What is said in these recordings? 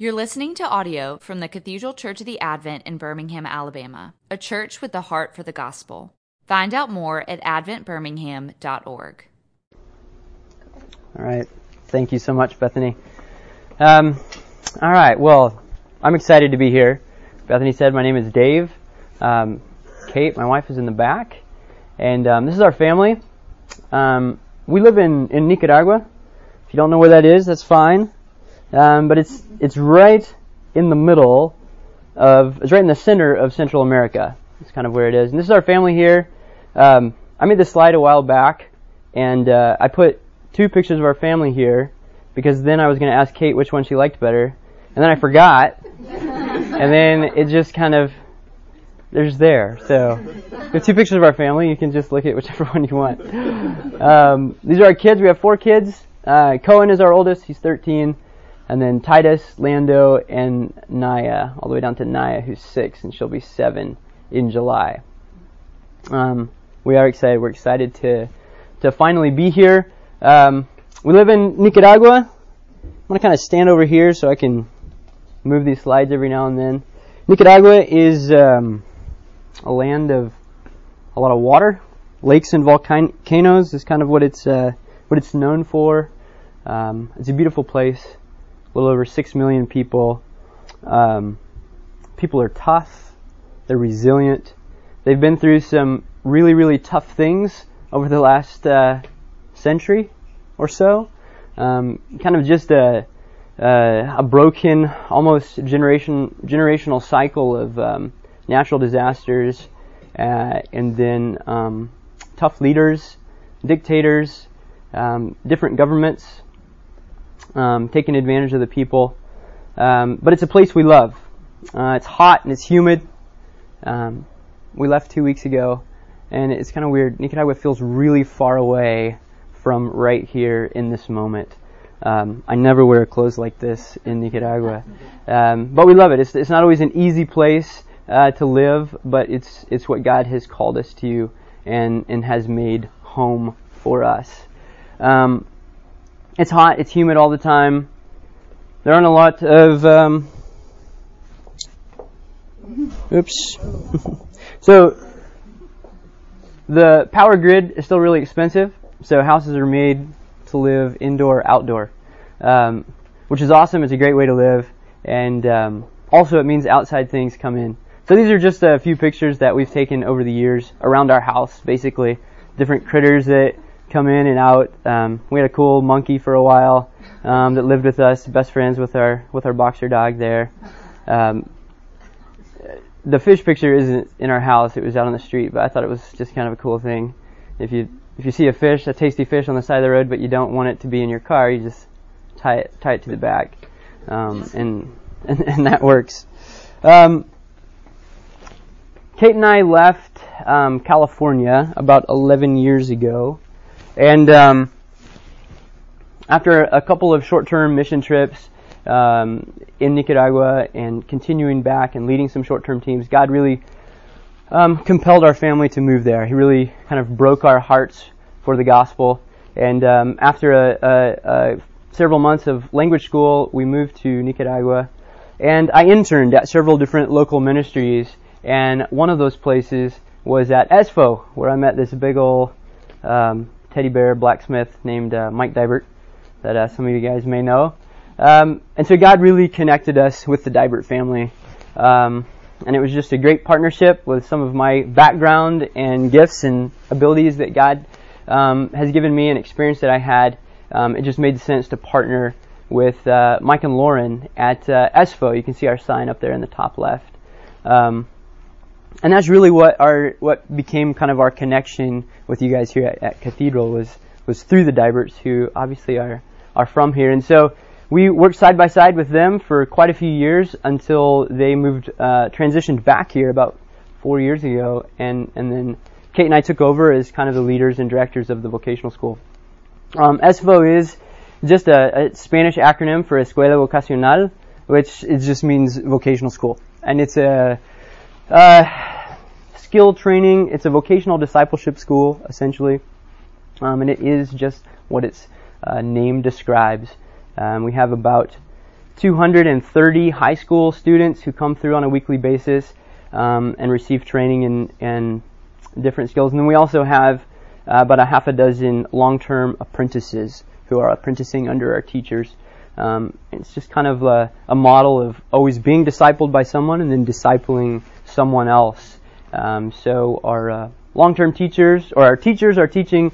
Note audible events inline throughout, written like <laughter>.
You're listening to audio from the Cathedral Church of the Advent in Birmingham, Alabama, a church with the heart for the gospel. Find out more at adventbirmingham.org. All right. Thank you so much, Bethany. Um, all right. Well, I'm excited to be here. Bethany said my name is Dave. Um, Kate, my wife, is in the back. And um, this is our family. Um, we live in, in Nicaragua. If you don't know where that is, that's fine. Um, but it's it's right in the middle of it's right in the center of Central America. It's kind of where it is. And this is our family here. Um, I made this slide a while back, and uh, I put two pictures of our family here because then I was going to ask Kate which one she liked better, and then I forgot, <laughs> and then it just kind of there's there. So we have two pictures of our family. You can just look at whichever <laughs> one you want. Um, these are our kids. We have four kids. Uh, Cohen is our oldest. He's 13. And then Titus, Lando, and Naya, all the way down to Naya, who's six, and she'll be seven in July. Um, we are excited. We're excited to to finally be here. Um, we live in Nicaragua. I'm to kind of stand over here so I can move these slides every now and then. Nicaragua is um, a land of a lot of water, lakes and volcanoes is kind of what it's uh, what it's known for. Um, it's a beautiful place. A little over six million people. Um, people are tough. They're resilient. They've been through some really, really tough things over the last uh, century or so. Um, kind of just a, uh, a broken, almost generation generational cycle of um, natural disasters, uh, and then um, tough leaders, dictators, um, different governments um, taking advantage of the people. Um, but it's a place we love. Uh, it's hot and it's humid. Um, we left two weeks ago, and it's kind of weird. Nicaragua feels really far away from right here in this moment. Um, I never wear clothes like this in Nicaragua, um, but we love it. It's, it's not always an easy place uh, to live, but it's it's what God has called us to and and has made home for us. Um, it's hot, it's humid all the time. There aren't a lot of um, oops. <laughs> so the power grid is still really expensive, so houses are made to live indoor, outdoor, um, which is awesome. It's a great way to live, and um, also it means outside things come in. So these are just a few pictures that we've taken over the years around our house, basically different critters that come in and out. Um, we had a cool monkey for a while um, that lived with us, best friends with our with our boxer dog there. Um, the fish picture isn't in our house; it was out on the street. But I thought it was just kind of a cool thing. If you if you see a fish, a tasty fish on the side of the road, but you don't want it to be in your car, you just tie it tie it to the back, um, and, <laughs> and, and that works. Um, Kate and I left um, California about 11 years ago, and um, after a couple of short-term mission trips um, in Nicaragua and continuing back and leading some short-term teams, God really um, compelled our family to move there. He really kind of broke our hearts for the gospel. And um, after a, a, a several months of language school, we moved to Nicaragua. And I interned at several different local ministries. And one of those places was at ESVO, where I met this big old um, teddy bear blacksmith named uh, Mike Dibert that uh, some of you guys may know. Um, and so God really connected us with the Dibert family. Um, and it was just a great partnership with some of my background and gifts and abilities that God um, has given me and experience that I had. Um, it just made sense to partner with uh, Mike and Lauren at uh, ESVO. You can see our sign up there in the top left. And that's really what our what became kind of our connection with you guys here at, at Cathedral was was through the Diberts, who obviously are are from here, and so we worked side by side with them for quite a few years until they moved uh, transitioned back here about four years ago, and and then Kate and I took over as kind of the leaders and directors of the vocational school. Um, ESVO is just a, a Spanish acronym for Escuela Vocacional, which it just means vocational school, and it's a uh, skill training. It's a vocational discipleship school, essentially, um, and it is just what its uh, name describes. Um, we have about 230 high school students who come through on a weekly basis um, and receive training in, in different skills. And then we also have uh, about a half a dozen long-term apprentices who are apprenticing under our teachers. Um, it's just kind of a, a, model of always being discipled by someone and then discipling someone else. Um, so our uh, long-term teachers, or our teachers are teaching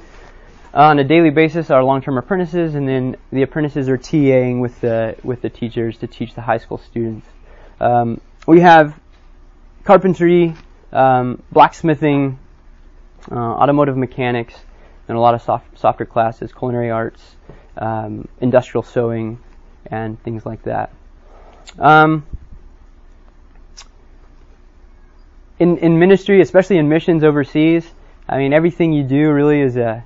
on a daily basis our long-term apprentices, and then the apprentices are TAing with the with the teachers to teach the high school students. Um, we have carpentry, um, blacksmithing, uh, automotive mechanics, and a lot of soft, softer classes, culinary arts, um, industrial sewing, and things like that. Um, in in ministry, especially in missions overseas, I mean everything you do really is a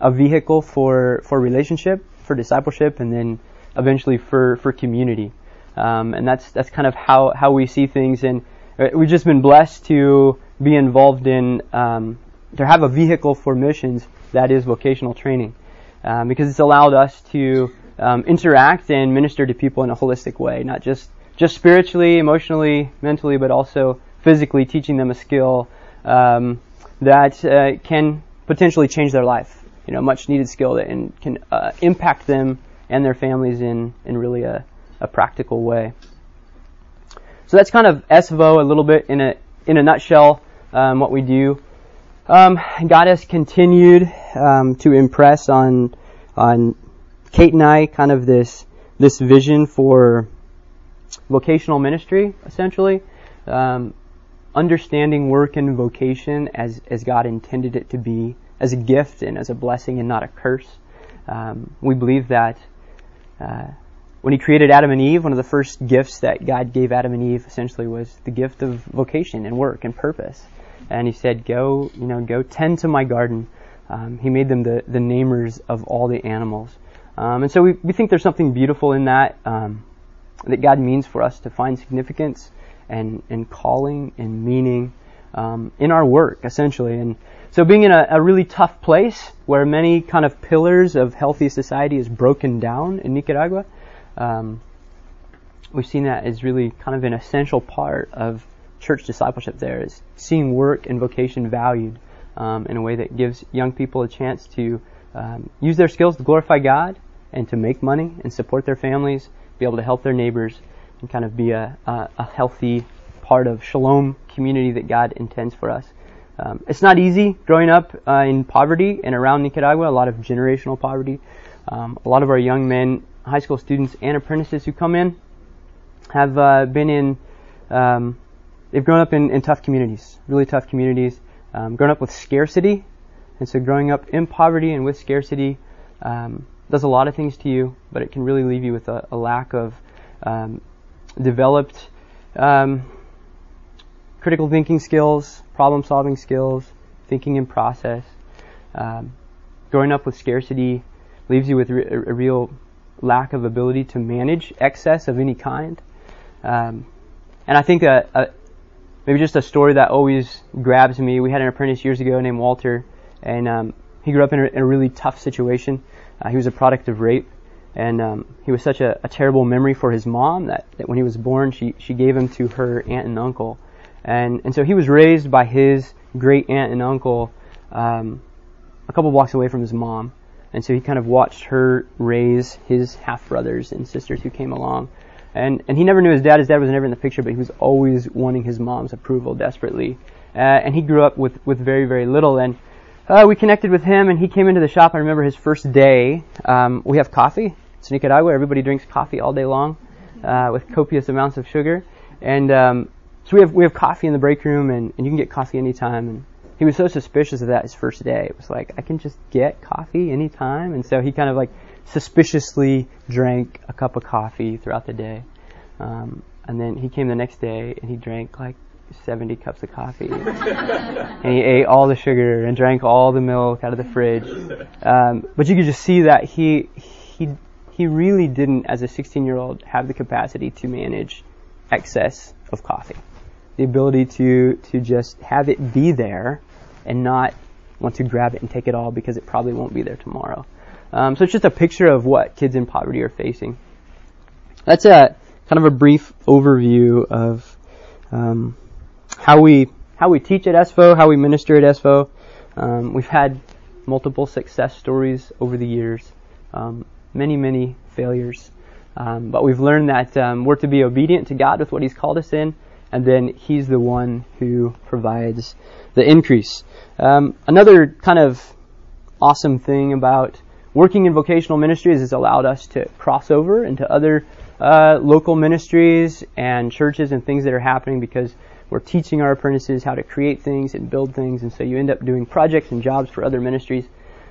a vehicle for for relationship, for discipleship, and then eventually for for community. Um, and that's that's kind of how how we see things. And uh, we've just been blessed to be involved in um, to have a vehicle for missions that is vocational training, um, because it's allowed us to um, interact and minister to people in a holistic way, not just just spiritually, emotionally, mentally, but also physically teaching them a skill um, that uh, can potentially change their life. You know, much needed skill that and can uh, impact them and their families in in really a, a practical way. So that's kind of ESVO a little bit in a in a nutshell. Um, what we do. Um, God has continued um, to impress on on Kate and I kind of this this vision for vocational ministry, essentially. Um, understanding work and vocation as, as God intended it to be, as a gift and as a blessing and not a curse. Um, we believe that uh, when He created Adam and Eve, one of the first gifts that God gave Adam and Eve essentially was the gift of vocation and work and purpose. And He said, "Go, you know, go tend to my garden." Um, he made them the, the namers of all the animals. Um, and so we, we think there's something beautiful in that, um, that God means for us to find significance and, and calling and meaning um, in our work, essentially. And so being in a, a, really tough place where many kind of pillars of healthy society is broken down in Nicaragua, um, we've seen that as really kind of an essential part of church discipleship there is seeing work and vocation valued um, in a way that gives young people a chance to um, use their skills to glorify God and to make money and support their families, be able to help their neighbors, and kind of be a, a, a healthy part of shalom community that God intends for us. Um, it's not easy growing up uh, in poverty and around Nicaragua, a lot of generational poverty. Um, a lot of our young men, high school students, and apprentices who come in have uh, been in, um, they've grown up in, in, tough communities, really tough communities, um, grown up with scarcity. And so growing up in poverty and with scarcity um, does a lot of things to you, but it can really leave you with a, a lack of um, developed um, critical thinking skills, problem solving skills, thinking in process. Um, growing up with scarcity leaves you with re- a real lack of ability to manage excess of any kind. Um, and I think a, a, maybe just a story that always grabs me. We had an apprentice years ago named Walter, and um, he grew up in a, in a really tough situation. Uh, he was a product of rape, and um, he was such a, a, terrible memory for his mom that, that when he was born, she she gave him to her aunt and uncle, and and so he was raised by his great aunt and uncle, um, a couple blocks away from his mom, and so he kind of watched her raise his half brothers and sisters who came along, and and he never knew his dad. His dad was never in the picture, but he was always wanting his mom's approval desperately, uh, and he grew up with with very very little and. Uh, we connected with him, and he came into the shop. I remember his first day. Um, we have coffee, it's Nicaragua. Everybody drinks coffee all day long uh, with copious amounts of sugar. And um, so we have we have coffee in the break room, and, and you can get coffee anytime. And he was so suspicious of that his first day. It was like I can just get coffee anytime, and so he kind of like suspiciously drank a cup of coffee throughout the day. Um, and then he came the next day and he drank like 70 cups of coffee. and he ate all the sugar and drank all the milk out of the fridge. Um, but you could just see that he he he really didn't, as a 16 year old, have the capacity to manage excess of coffee. The ability to, to just have it be there and not want to grab it and take it all because it probably won't be there tomorrow. Um, so it's just a picture of what kids in poverty are facing. that's a kind of a brief overview of um, how we how we teach at ESVO, how we minister at ESVO. Um, we've had multiple success stories over the years, um, many many failures, um, but we've learned that um, we're to be obedient to God with what He's called us in, and then He's the one who provides the increase. Um, another kind of awesome thing about working in vocational ministries has allowed us to cross over into other uh, local ministries and churches and things that are happening because we're teaching our apprentices how to create things and build things, and so you end up doing projects and jobs for other ministries.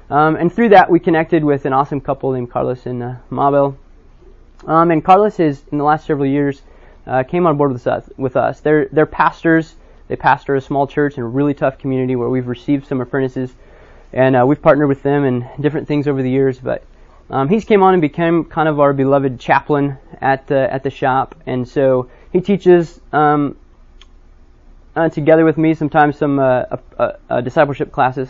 Um, and through that, we connected with an awesome couple named Carlos and uh, Mabel. Um, and Carlos is, in the last several years, uh, came on board with us. With us, they're they're pastors. They pastor a small church in a really tough community where we've received some apprentices, and uh, we've partnered with them in different things over the years. But um, he's came on and became kind of our beloved chaplain at the at the shop, and so he teaches um, uh, together with me sometimes some uh, discipleship classes.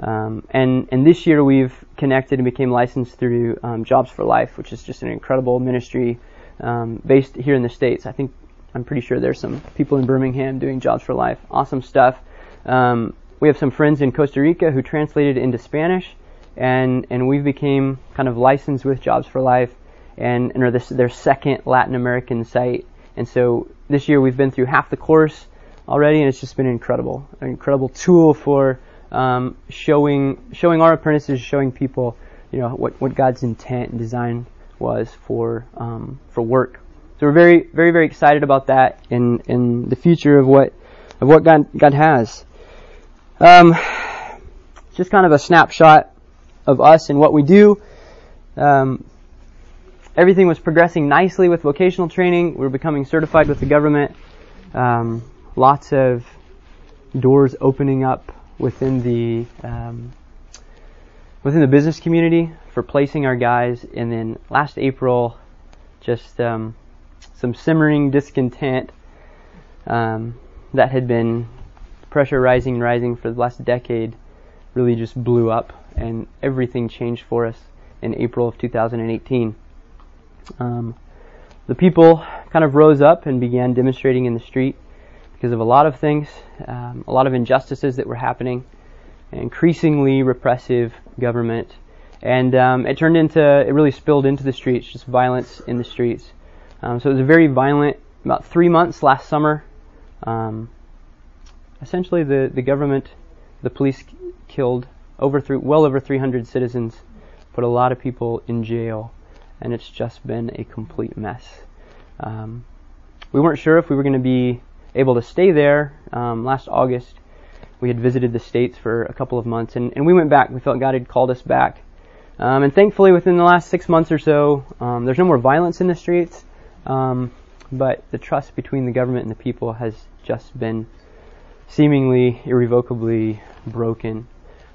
Um, and and this year we've connected and became licensed through um, Jobs for Life, which is just an incredible ministry um, based here in the states. I think I'm pretty sure there's some people in Birmingham doing Jobs for Life. Awesome stuff. Um, we have some friends in Costa Rica who translated into Spanish, and and we became kind of licensed with Jobs for Life, and and are this, their second Latin American site. And so this year we've been through half the course already, and it's just been incredible, an incredible tool for um, showing showing our apprentices, showing people, you know, what, what God's intent and design was for um, for work. So we're very very very excited about that in in the future of what of what God God has. Um, just kind of a snapshot of us and what we do. Um, everything was progressing nicely with vocational training. We were becoming certified with the government. Um, lots of doors opening up within the um, within the business community for placing our guys. And then last April, just um, some simmering discontent um, that had been pressure rising and rising for the last decade really just blew up, and everything changed for us in April of 2018. Um, the people kind of rose up and began demonstrating in the street because of a lot of things, um, a lot of injustices that were happening, increasingly repressive government, and um, it turned into, it really spilled into the streets, just violence in the streets. Um, so it was a very violent, about three months last summer. Um, essentially, the, the government, the police killed over well over 300 citizens, put a lot of people in jail, and it's just been a complete mess. Um, we weren't sure if we were going to be able to stay there um, last August. We had visited the States for a couple of months, and, and we went back. We felt God had called us back. Um, and thankfully, within the last six months or so, um, there's no more violence in the streets, um, but the trust between the government and the people has just been seemingly irrevocably broken.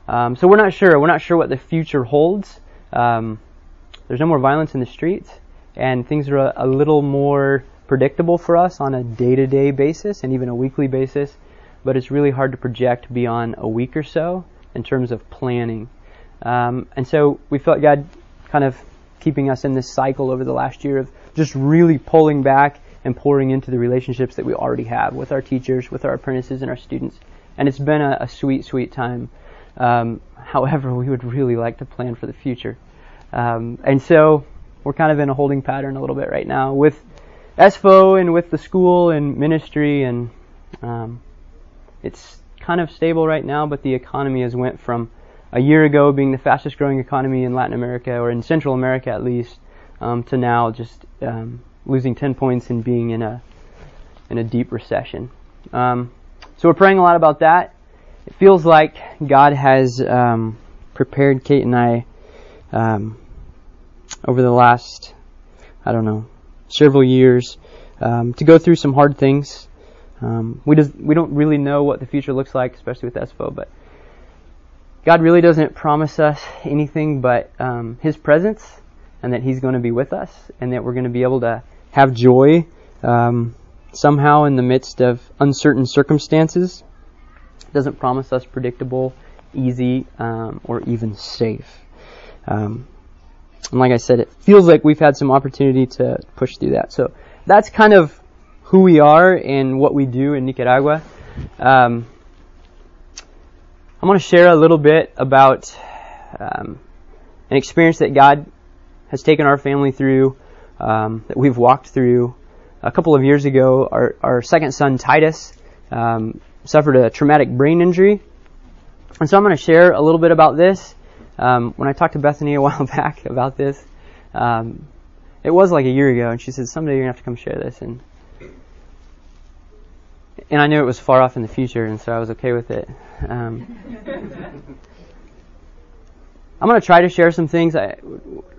Um, so we're not sure. We're not sure what the future holds. Um, there's no more violence in the streets, and things are a, a little more predictable for us on a day-to-day basis and even a weekly basis, but it's really hard to project beyond a week or so in terms of planning. Um, and so we felt God kind of keeping us in this cycle over the last year of just really pulling back and pouring into the relationships that we already have with our teachers, with our apprentices, and our students. And it's been a, a sweet, sweet time. Um, <laughs> however, we would really like to plan for the future. Um, and so we're kind of in a holding pattern a little bit right now with ESVO and with the school and ministry, and um, it's kind of stable right now. But the economy has went from a year ago being the fastest growing economy in Latin America or in Central America at least, um, to now just um, losing 10 points and being in a in a deep recession. Um, so we're praying a lot about that. It feels like God has um, prepared Kate and I um, over the last I don't know several years um, to go through some hard things. Um, we we don't really know what the future looks like, especially with ESVO, but God really doesn't promise us anything but um, His presence and that He's going to be with us and that we're going to be able to have joy um, somehow in the midst of uncertain circumstances. It doesn't promise us predictable, easy, um, or even safe. Um, and like I said, it feels like we've had some opportunity to push through that. So that's kind of who we are and what we do in Nicaragua. Um, I'm going to share a little bit about um, an experience that God has taken our family through, um, that we've walked through. A couple of years ago, our, our second son, Titus, um, suffered a traumatic brain injury. And so I'm going to share a little bit about this. Um, when I talked to Bethany a <laughs> while back about this, um, it was like a year ago, and she said, someday you're going to have to come share this. And and I knew it was far off in the future, and so I was okay with it. Um, <laughs> I'm going to try to share some things. I,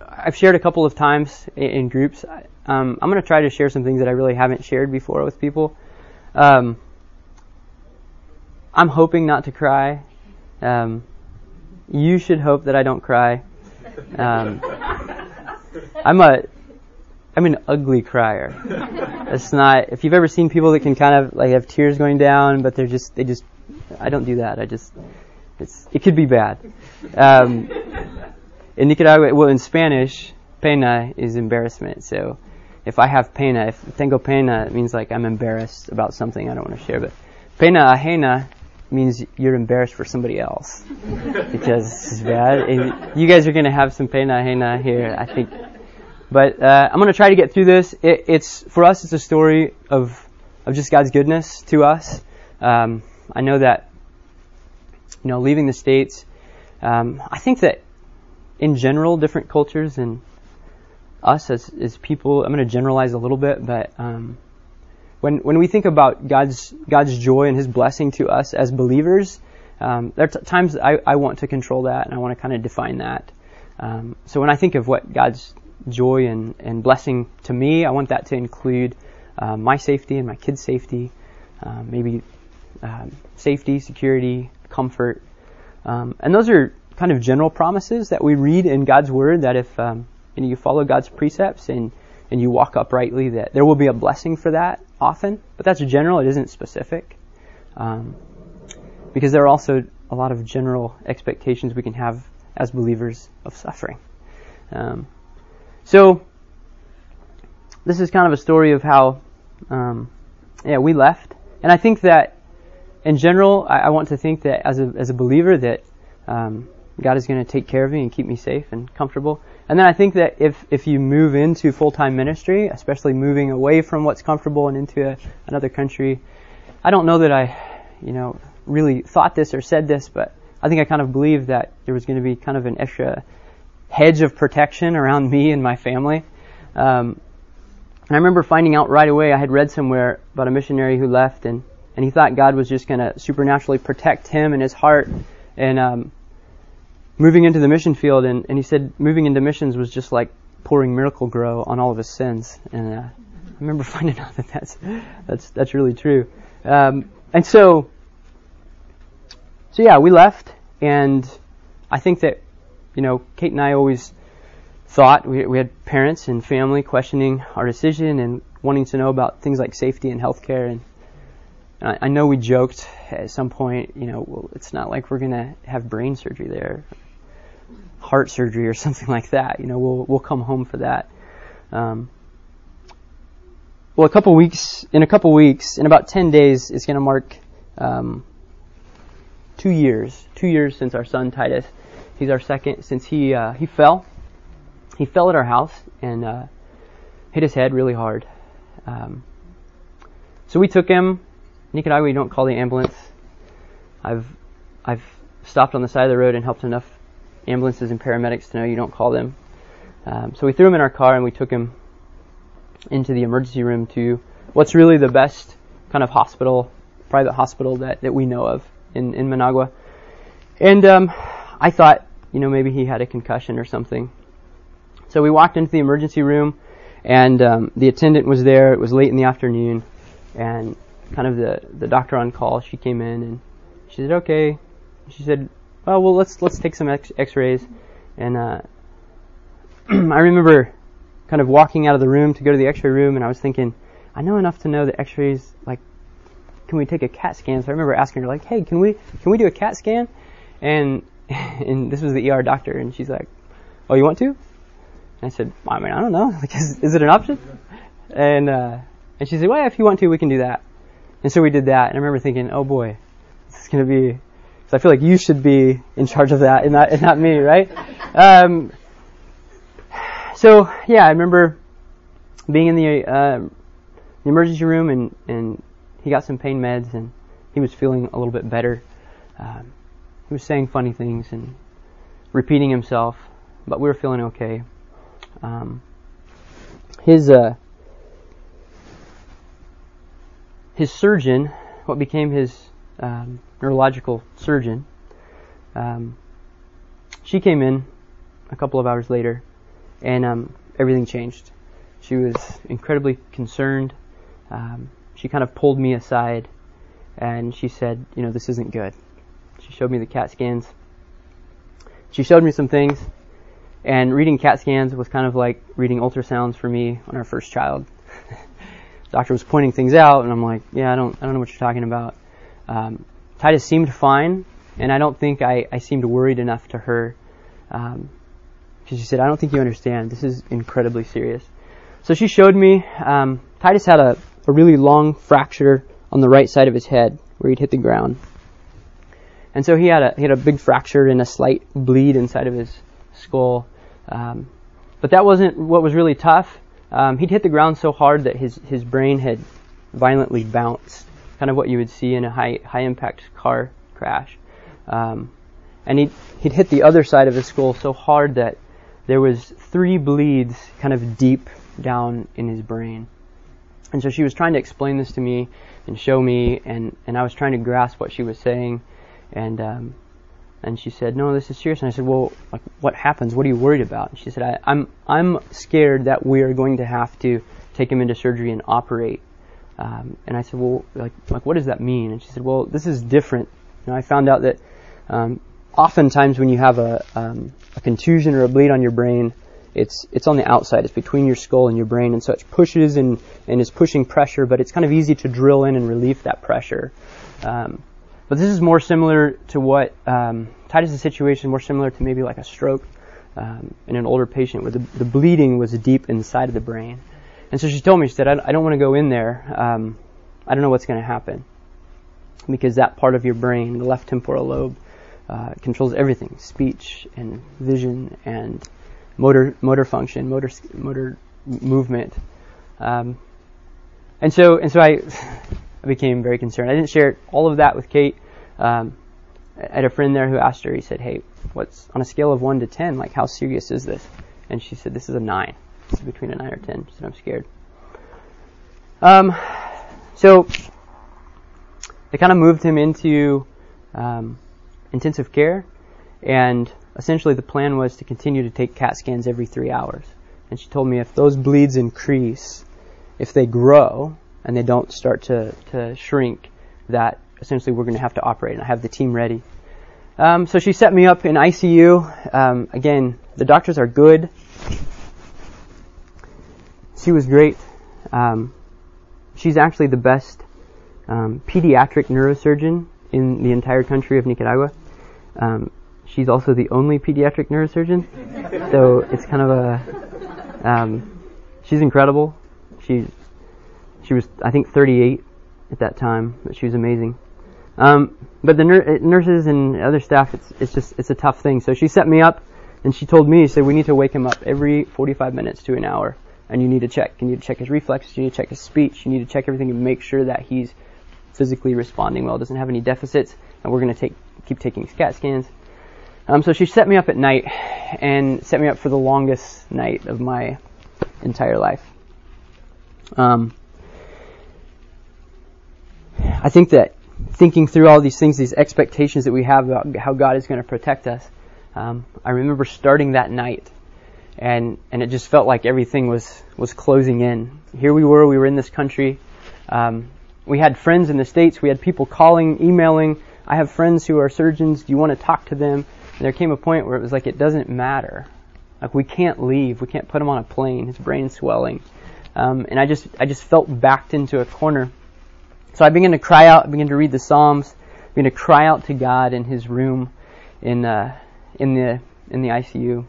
I've shared a couple of times in, in groups. Um, I'm going to try to share some things that I really haven't shared before with people. Um, I'm hoping not to cry. Um, you should hope that I don't cry. Um, I'm a I'm an ugly crier. It's not. If you've ever seen people that can kind of like have tears going down, but they're just they just. I don't do that. I just. It's it could be bad. Um, in Nicaragua, well, in Spanish, pena is embarrassment. So, if I have pena, if tengo pena, it means like I'm embarrassed about something I don't want to share. But pena ajena means you're embarrassed for somebody else because this is bad. And you guys are going to have some pena ajena here, I think. But uh, I'm going to try to get through this. It, it's for us. It's a story of of just God's goodness to us. Um, I know that you know leaving the states. Um, I think that in general, different cultures and us as as people. I'm going to generalize a little bit, but um, when when we think about God's God's joy and His blessing to us as believers, um, there are t- times I, I want to control that and I want to kind of define that. Um, so when I think of what God's joy and, and blessing to me. I want that to include uh, my safety and my kids' safety, uh, maybe um, safety, security, comfort. Um, and those are kind of general promises that we read in God's Word that if um, you, you follow God's precepts and, and you walk uprightly, that there will be a blessing for that often. But that's general, it isn't specific. Um, because there are also a lot of general expectations we can have as believers of suffering. Um, so, this is kind of a story of how, um, yeah, we left. And I think that, in general, I, I want to think that as a, as a believer that um, God is going to take care of me and keep me safe and comfortable. And then I think that if, if you move into full-time ministry, especially moving away from what's comfortable and into a, another country, I don't know that I, you know, really thought this or said this, but I think I kind of believed that there was going to be kind of an extra hedge of protection around me and my family. Um, and I remember finding out right away, I had read somewhere about a missionary who left and, and he thought God was just going to supernaturally protect him and his heart and um, moving into the mission field. And, and he said moving into missions was just like pouring Miracle-Gro on all of his sins. And uh, I remember <laughs> finding out that that's, that's, that's really true. Um, and so, so yeah, we left and I think that you know, Kate and I always thought we, we had parents and family questioning our decision and wanting to know about things like safety and healthcare. And, and I, I know we joked at some point, you know, well, it's not like we're going to have brain surgery there, heart surgery or <laughs> something like that. You know, we'll we'll come home for that. Um, well, a couple weeks in a couple weeks, in about ten days, it's going to mark um, two years. Two years since our son Titus He's our second since he uh, he fell. He fell at our house and uh, hit his head really hard. Um, so we took him. Nicaragua, you don't call the ambulance. I've I've stopped on the side of the road and helped enough ambulances and paramedics to know you don't call them. Um, so we threw him in our car and we took him into the emergency room to what's really the best kind of hospital, private hospital that, that we know of in, in Managua. And um, I thought, you know, maybe he had a concussion or something. So we walked into the emergency room, and um, the attendant was there. It was late in the afternoon, and kind of the the doctor on call. She came in and she said, "Okay." She said, "Oh well, let's let's take some X- X-rays." And uh, <clears throat> I remember kind of walking out of the room to go to the X-ray room, and I was thinking, I know enough to know that X-rays like can we take a CAT scan? So I remember asking her like, "Hey, can we can we do a CAT scan?" And <laughs> and this was the ER doctor, and she's like, "Oh, you want to?" And I said, I mean, I don't know. <laughs> Like, is, is it an option? And, uh, and she said, well, if you want to, we can do that. And so we did that. And I remember thinking, oh boy, this is going to be, because I feel like you should be in charge of that and not, and not me, right? Um, so yeah, I remember being in the, uh, the emergency room and, and he got some pain meds and he was feeling a little bit better. Um, he was saying funny things and repeating himself, but we were feeling okay. Um, his uh, his surgeon, what became his um, neurological surgeon, um, she came in a couple of hours later, and um, everything changed. She was incredibly concerned. Um, she kind of pulled me aside, and she said, "You know, this isn't good." She showed me the CAT scans. She showed me some things, and reading CAT scans was kind of like reading ultrasounds for me on our first child. <laughs> doctor was pointing things out, and I'm like, yeah, I don't, I don't know what you're talking about. Um, Titus seemed fine, and I don't think I, I seemed worried enough to her. Um, she said, I don't think you understand. This is incredibly serious. So she showed me, um, Titus had a, a really long fracture on the right side of his head where he'd hit the ground. And so he had a, he had a big fracture and a slight bleed inside of his skull. Um, but that wasn't what was really tough. Um, he'd hit the ground so hard that his, his brain had violently bounced, kind of what you would see in a high, high impact car crash. Um, and he'd, he'd hit the other side of his skull so hard that there was three bleeds kind of deep down in his brain. And so she was trying to explain this to me and show me, and, and I was trying to grasp what she was saying. And um, and she said, "No, this is serious." And I said, "Well, like, what happens? What are you worried about?" And she said, I, "I'm I'm scared that we are going to have to take him into surgery and operate." Um, and I said, "Well, like like what does that mean?" And she said, "Well, this is different." And I found out that um, oftentimes when you have a um, a contusion or a bleed on your brain, it's it's on the outside. It's between your skull and your brain, and so it pushes and and is pushing pressure. But it's kind of easy to drill in and relieve that pressure. Um, but this is more similar to what um, Titus' situation, more similar to maybe like a stroke um, in an older patient where the, the bleeding was deep inside of the brain. And so she told me, she said, I, don't want to go in there. Um, I don't know what's going to happen. Because that part of your brain, the left temporal lobe, uh, controls everything speech and vision and motor motor function, motor motor movement. Um, and so and so I I became very concerned. I didn't share all of that with Kate. Um, I had a friend there who asked her. He said, "Hey, what's on a scale of one to ten? Like, how serious is this?" And she said, "This is a nine. Is between a nine or ten." She said, "I'm scared." Um, so they kind of moved him into um, intensive care, and essentially the plan was to continue to take CAT scans every three hours. And she told me if those bleeds increase, if they grow, and they don't start to, to shrink, that essentially we're going to have to operate. And I have the team ready. Um, so she set me up in ICU. Um, again, the doctors are good. She was great. Um, she's actually the best um, pediatric neurosurgeon in the entire country of Nicaragua. Um, she's also the only pediatric neurosurgeon, so it's kind of a. Um, she's incredible. She's she was, I think, 38 at that time, but she was amazing. Um, but the nur- nurses and other staff, it's, it's just, it's a tough thing. So she set me up and she told me, she said, we need to wake him up every 45 minutes to an hour and you need to check. You need to check his reflexes, you need to check his speech, you need to check everything and make sure that he's physically responding well, doesn't have any deficits, and we're going to take, keep taking CAT scans. Um, so she set me up at night and set me up for the longest night of my entire life. Um, I think that thinking through all these things, these expectations that we have about how God is going to protect us, um, I remember starting that night, and and it just felt like everything was was closing in. Here we were, we were in this country. Um, we had friends in the states. We had people calling, emailing. I have friends who are surgeons. Do you want to talk to them? And there came a point where it was like it doesn't matter. Like we can't leave. We can't put him on a plane. His brain's swelling. Um, and I just I just felt backed into a corner. So I began to cry out, I began to read the Psalms, I began to cry out to God in his room in, uh, in, the, in the ICU.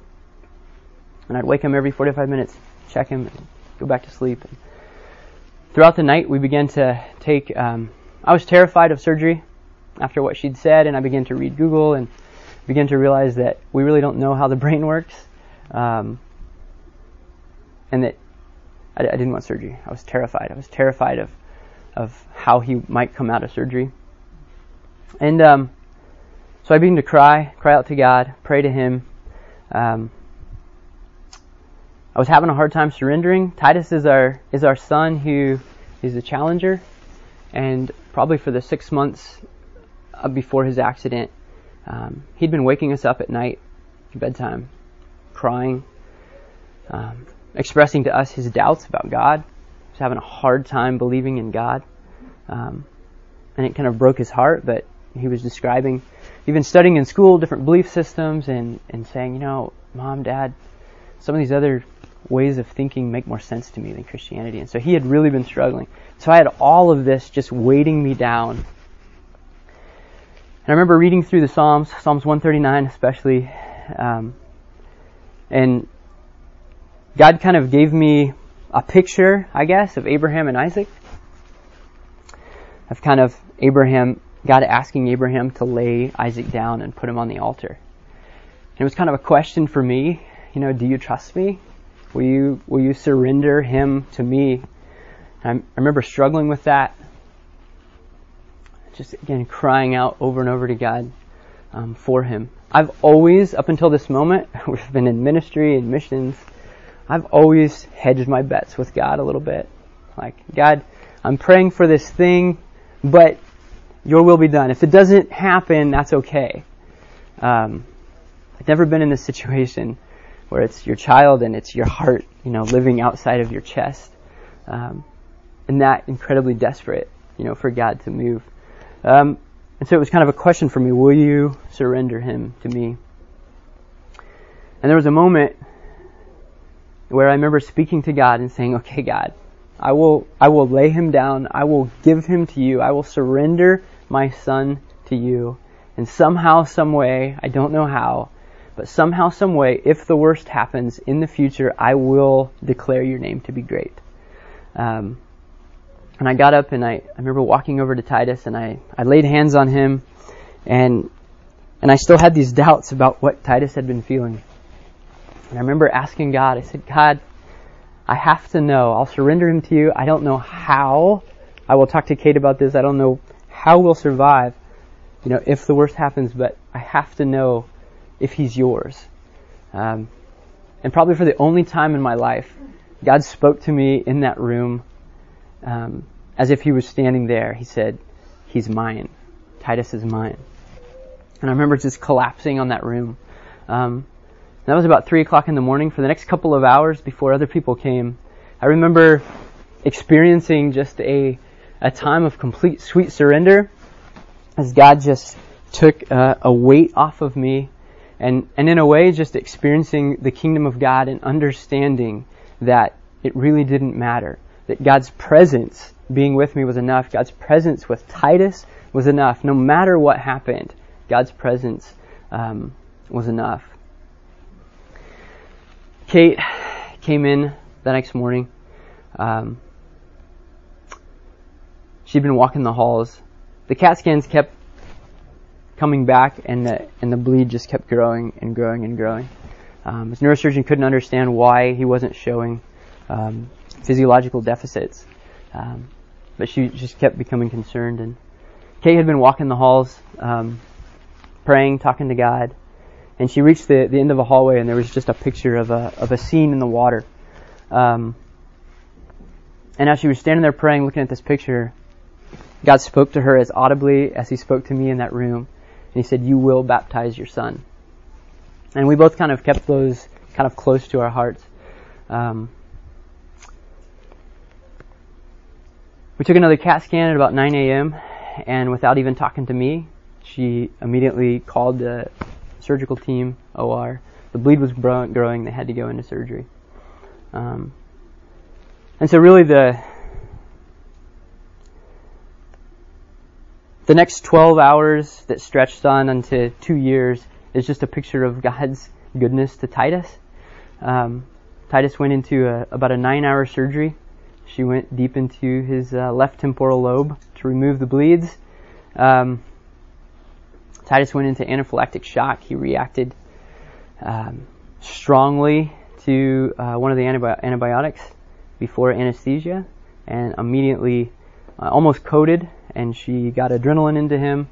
And I'd wake him every 45 minutes, check him, and go back to sleep. And throughout the night, we began to take. Um, I was terrified of surgery after what she'd said, and I began to read Google and began to realize that we really don't know how the <laughs> brain works, um, and that I, I didn't want surgery. I was terrified. I was terrified of of how he might come out of surgery. And um, so I began to cry, cry out to God, pray to Him. Um, I was having a hard time surrendering. Titus is our is our son who is a challenger, and probably for the six months uh, before his accident, um, he'd been waking us up at night, bedtime, crying, um, expressing to us his doubts about God. He was having a hard time believing in God, um, and it kind of broke his heart. But he was describing, even studying in school, different belief systems, and and saying, you know, mom, dad, some of these other ways of thinking make more sense to me than Christianity. And so he had really been struggling. So I had all of this just weighting me down. And I remember reading through the Psalms, Psalms 139 especially, um, and God kind of gave me a picture, I guess, of Abraham and Isaac. Of kind of Abraham, God asking Abraham to lay Isaac down and put him on the altar. And it was kind of a question for me, you know, do you trust me? Will you, will you surrender him to me? I, I remember struggling with that. Just again, crying out over and over to God um, for him. I've always, up until this moment, <laughs> we've been in ministry and missions, I've always hedged my bets with God a little bit. Like, God, I'm praying for this thing, but your will be done. If it doesn't happen, that's okay. Um, I've never been in this situation where it's your child and it's your heart, you know, living outside of your chest. Um, and that incredibly desperate, you know, for God to move. Um, and so it was kind of a question for me, will you surrender him to me? And there was a moment where I remember speaking to God and saying, okay, God, I will, I will lay him down. I will give him to you. I will surrender my son to you. And somehow, some way, I don't know how, but somehow, some way, if the worst happens in the future, I will declare your name to be great. Um, and I got up and I, I remember walking over to Titus and I, I laid hands on him and and I still had these doubts about what Titus had been feeling. And I remember asking God, I said, God, I have to know. I'll surrender him to you. I don't know how. I will talk to Kate about this. I don't know how we'll survive, you know, if the worst happens, but I have to know if he's yours. Um, and probably for the only time in my life, God spoke to me in that room um, as if he was standing there. He said, He's mine. Titus is mine. And I remember just collapsing on that room. Um, that was about 3 o'clock in the morning. For the next couple of hours before other people came, I remember experiencing just a, a time of complete sweet surrender as God just took uh, a weight off of me and, and in a way just experiencing the kingdom of God and understanding that it really didn't matter. That God's presence being with me was enough. God's presence with Titus was enough. No matter what happened, God's presence um, was enough. Kate came in the next morning. Um, she'd been walking the halls. The CAT scans kept coming back, and the and the bleed just kept growing and growing and growing. Um, his neurosurgeon couldn't understand why he wasn't showing um, physiological deficits, um, but she just kept becoming concerned. And Kate had been walking the halls, um, praying, talking to God, and she reached the the end of a hallway, and there was just a picture of a of a scene in the water. Um, and as she was standing there praying, looking at this picture, God spoke to her as audibly as He spoke to me in that room and he said, You will baptize your son. And we both kind of kept those kind of close to our hearts. Um, we took another CAT scan at about 9 a.m., and without even talking to me, she immediately called the surgical team, OR. The bleed was growing, they had to go into surgery. Um, and so, really, the The next 12 hours that stretched on into two years is just a picture of God's goodness to Titus. Um, Titus went into a, about a nine-hour surgery. She went deep into his uh, left temporal lobe to remove the bleeds. Um, Titus went into anaphylactic shock. He reacted um, strongly to uh, one of the antibi- antibiotics before anesthesia and immediately uh, almost coded and she got adrenaline into him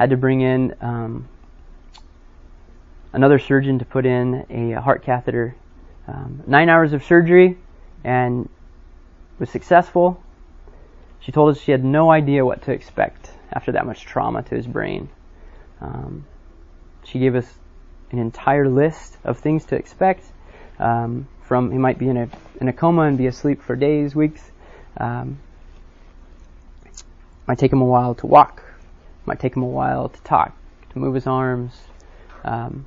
had to bring in um, another surgeon to put in a heart catheter. Um, nine hours of surgery and was successful. She told us she had no idea what to expect after that much trauma to his brain. Um, she gave us an entire list of things to expect um, from he might be in a in a coma and be asleep for days, weeks. Um, might take him a while to walk. Might take him a while to talk, to move his arms. Um,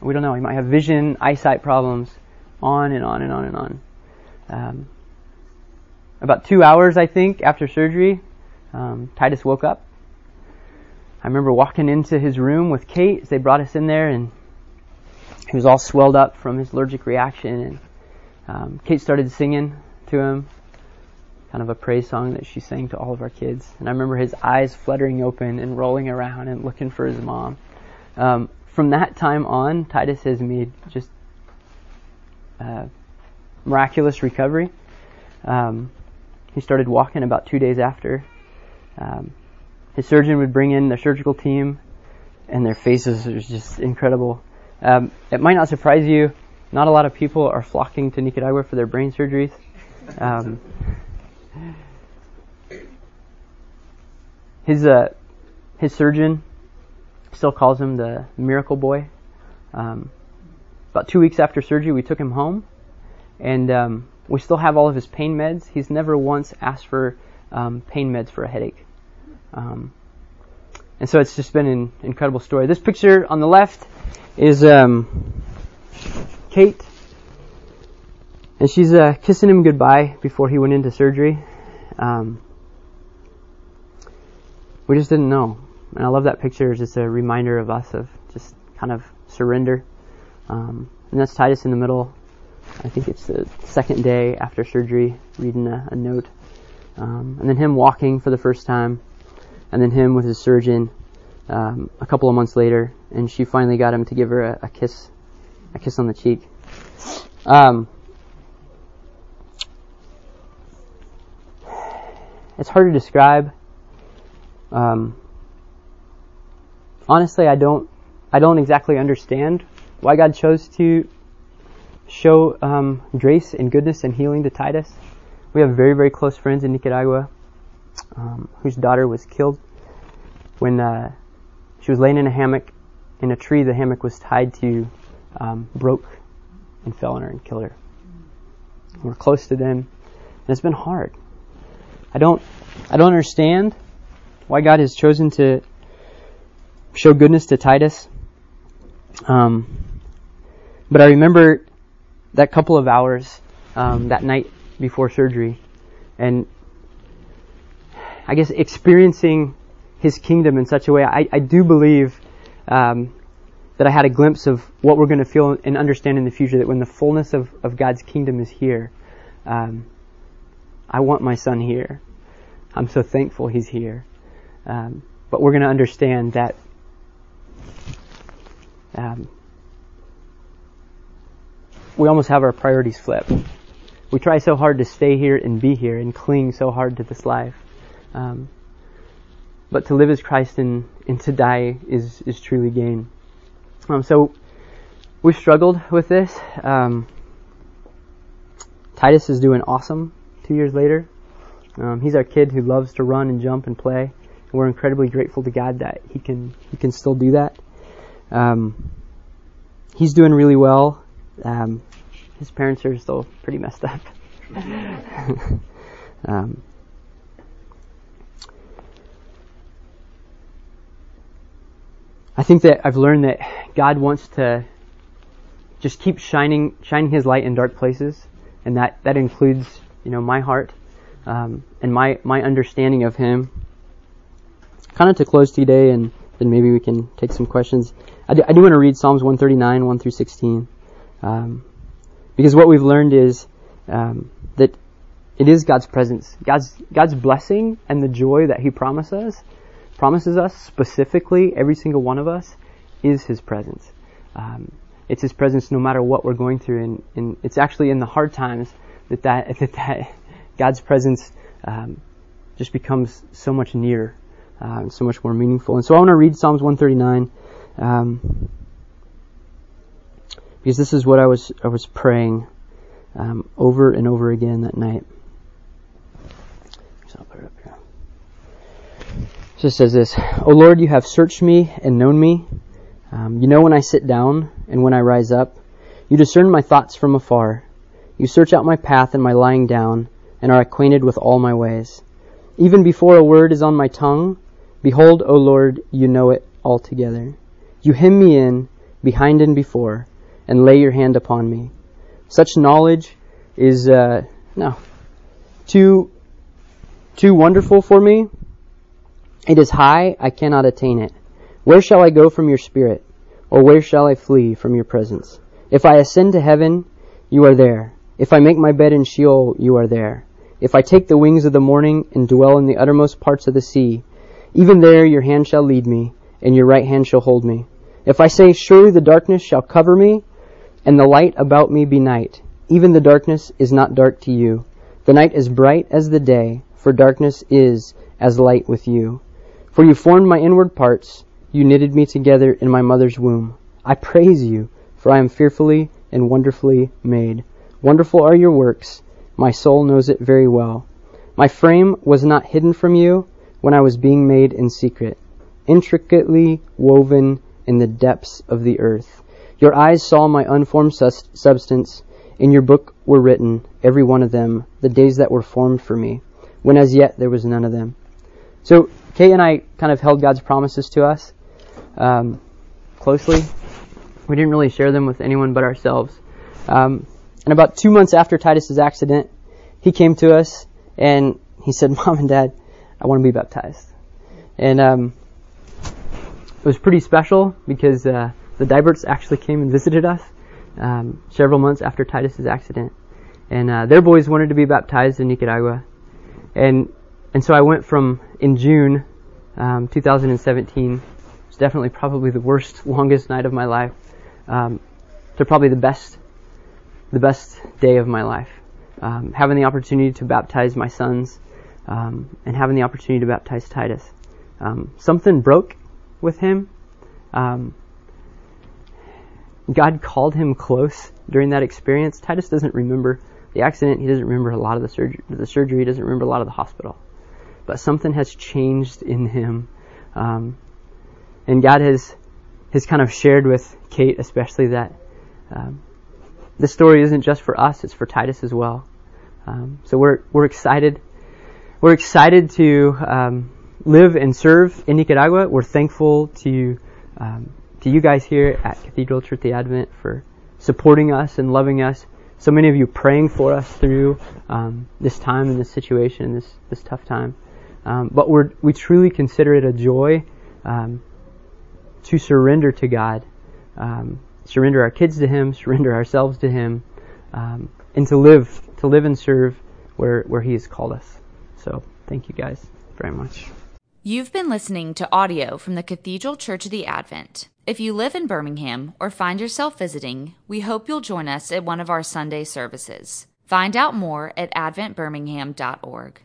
we don't know. He might have vision, eyesight problems, on and on and on and on. Um, about two hours, I think, after surgery, um, Titus woke up. I remember walking into his room with Kate they brought us in there, and he was all swelled up from his allergic reaction. And um, Kate started singing to him, kind of a praise song that she sang to all of our kids. And I remember his eyes fluttering open and rolling around and looking for his mom. Um, from that time on, Titus has made just uh, miraculous recovery. Um, he started walking about two days after. Um, his surgeon would bring in the surgical team, and their faces were just incredible. Um, it might not surprise you, not a lot of people are flocking to Nicaragua for their brain surgeries. Um, his uh, his surgeon still calls him the miracle boy. Um, about two weeks after surgery, we took him home, and um, we still have all of his pain meds. He's never once asked for um, pain meds for a headache. Um, and so it's just been an incredible story. This picture on the left is um, Kate, and she's uh, kissing him goodbye before he went into surgery. Um, we just didn't know, and I love that picture. It's just a reminder of us of just kind of surrender. Um, and that's Titus in the middle. I think it's the second day after surgery, reading a, a note, um, and then him walking for the first time, and then him with his surgeon um, a couple of months later, and she finally got him to give her a, a kiss, a kiss on the cheek. Um, it's hard to describe. Um, honestly, I don't, I don't exactly understand why God chose to show um, grace and goodness and healing to Titus. We have very, very close friends in Nicaragua um, whose daughter was killed when uh, she was laying in a hammock in a tree the hammock was tied to um, broke and fell on her and killed her. We're close to them, and it's been hard. I don't, I don't understand why God has chosen to show goodness to Titus. Um, but I remember that couple of hours um, that night before surgery, and I guess experiencing his kingdom in such a way. I, I do believe um, that I had a glimpse of what we're going to feel and understand in the future. That when the fullness of, of God's kingdom is here, um, I want my son here. I'm so thankful he's here. Um, but we're going to understand that um, we almost have our priorities flipped. We try so hard to stay here and be here and cling so hard to this life. Um, but to live as Christ and, and to die is, is truly gain. Um, so we've struggled with this. Um, Titus is doing awesome two years later. Um, he's our kid who loves to run and jump and play. And we're incredibly grateful to God that he can he can still do that. Um, he's doing really well. Um, his parents are still pretty messed up. <laughs> um, I think that I've learned that God wants to just keep shining shining His light in dark places, and that that includes you know my heart um, and my my understanding of Him. Kind of to close today, and then maybe we can take some questions. I do, I do want to read Psalms 139, 1 through 16. Um, because what we've learned is um, that it is God's presence, God's God's blessing, and the joy that He promises promises us specifically, every single one of us, is His presence. Um, it's His presence no matter what we're going through, and, and it's actually in the hard times that that, <laughs> that, that God's presence um, just becomes so much nearer, uh, so much more meaningful. And so I want to read Psalms 139 um, because this is what I was I was praying um, over and over again that night. So I'll put it up here. So it says this, O Lord, you have searched me and known me. Um, you know when I sit down and when I rise up. You discern my thoughts from afar. You search out my path and my lying down, and are acquainted with all my ways. Even before a word is on my tongue, behold, O Lord, you know it altogether. You hem me in, behind and before, and lay your hand upon me. Such knowledge is, uh, no, too, too wonderful for me. It is high, I cannot attain it. Where shall I go from your spirit? Or where shall I flee from your presence? If I ascend to heaven, you are there. If I make my bed in Sheol, you are there. If I take the wings of the morning and dwell in the uttermost parts of the sea, even there your hand shall lead me, and your right hand shall hold me. If I say, Surely the darkness shall cover me, and the light about me be night, even the darkness is not dark to you. The night is bright as the day, for darkness is as light with you. For you formed my inward parts, you knitted me together in my mother's womb. I praise you, for I am fearfully and wonderfully made. Wonderful are your works. My soul knows it very well. My frame was not hidden from you when I was being made in secret, intricately woven in the depths of the earth. Your eyes saw my unformed sus- substance. In your book were written, every one of them, the days that were formed for me, when as yet there was none of them. So Kate and I kind of held God's promises to us um, closely. We didn't really share them with anyone but ourselves. Um, and about two months after Titus's accident, he came to us and he said, <laughs> Mom and Dad, I want to be baptized. And um, it was pretty special because uh, the Diberts actually came and visited us um, several months after Titus's accident. And uh, their boys wanted to be baptized in Nicaragua. And and so I went from in June um, 2017, it's definitely probably the worst, <laughs> longest night of my life, um, to probably the best the best day of my life. Um, having the opportunity to baptize my sons um, and having the opportunity to baptize Titus. Um, something broke with him. Um, God called him close during that experience. Titus doesn't remember the accident. He doesn't remember a lot of the surgery. The surgery. He doesn't remember a lot of the hospital. But something has changed in him, um, and God has has kind of shared with Kate, especially that um, this story isn't just for us, it's for Titus as well. Um, so we're, we're excited. We're excited to um, live and serve in Nicaragua. We're thankful to, um, to you guys here at Cathedral Church the Advent for supporting us and loving us. So many of you praying for us through um, this time and this situation, this, this tough time. Um, but we're, we truly consider it a joy um, to surrender to God surrender our kids to Him, surrender ourselves to Him, um, and to live, to live and serve where, where He has called us. So thank you guys very much. You've been listening to audio from the Cathedral Church of the Advent. If you live in Birmingham or find yourself visiting, we hope you'll join us at one of our Sunday services. Find out more at adventbirmingham.org.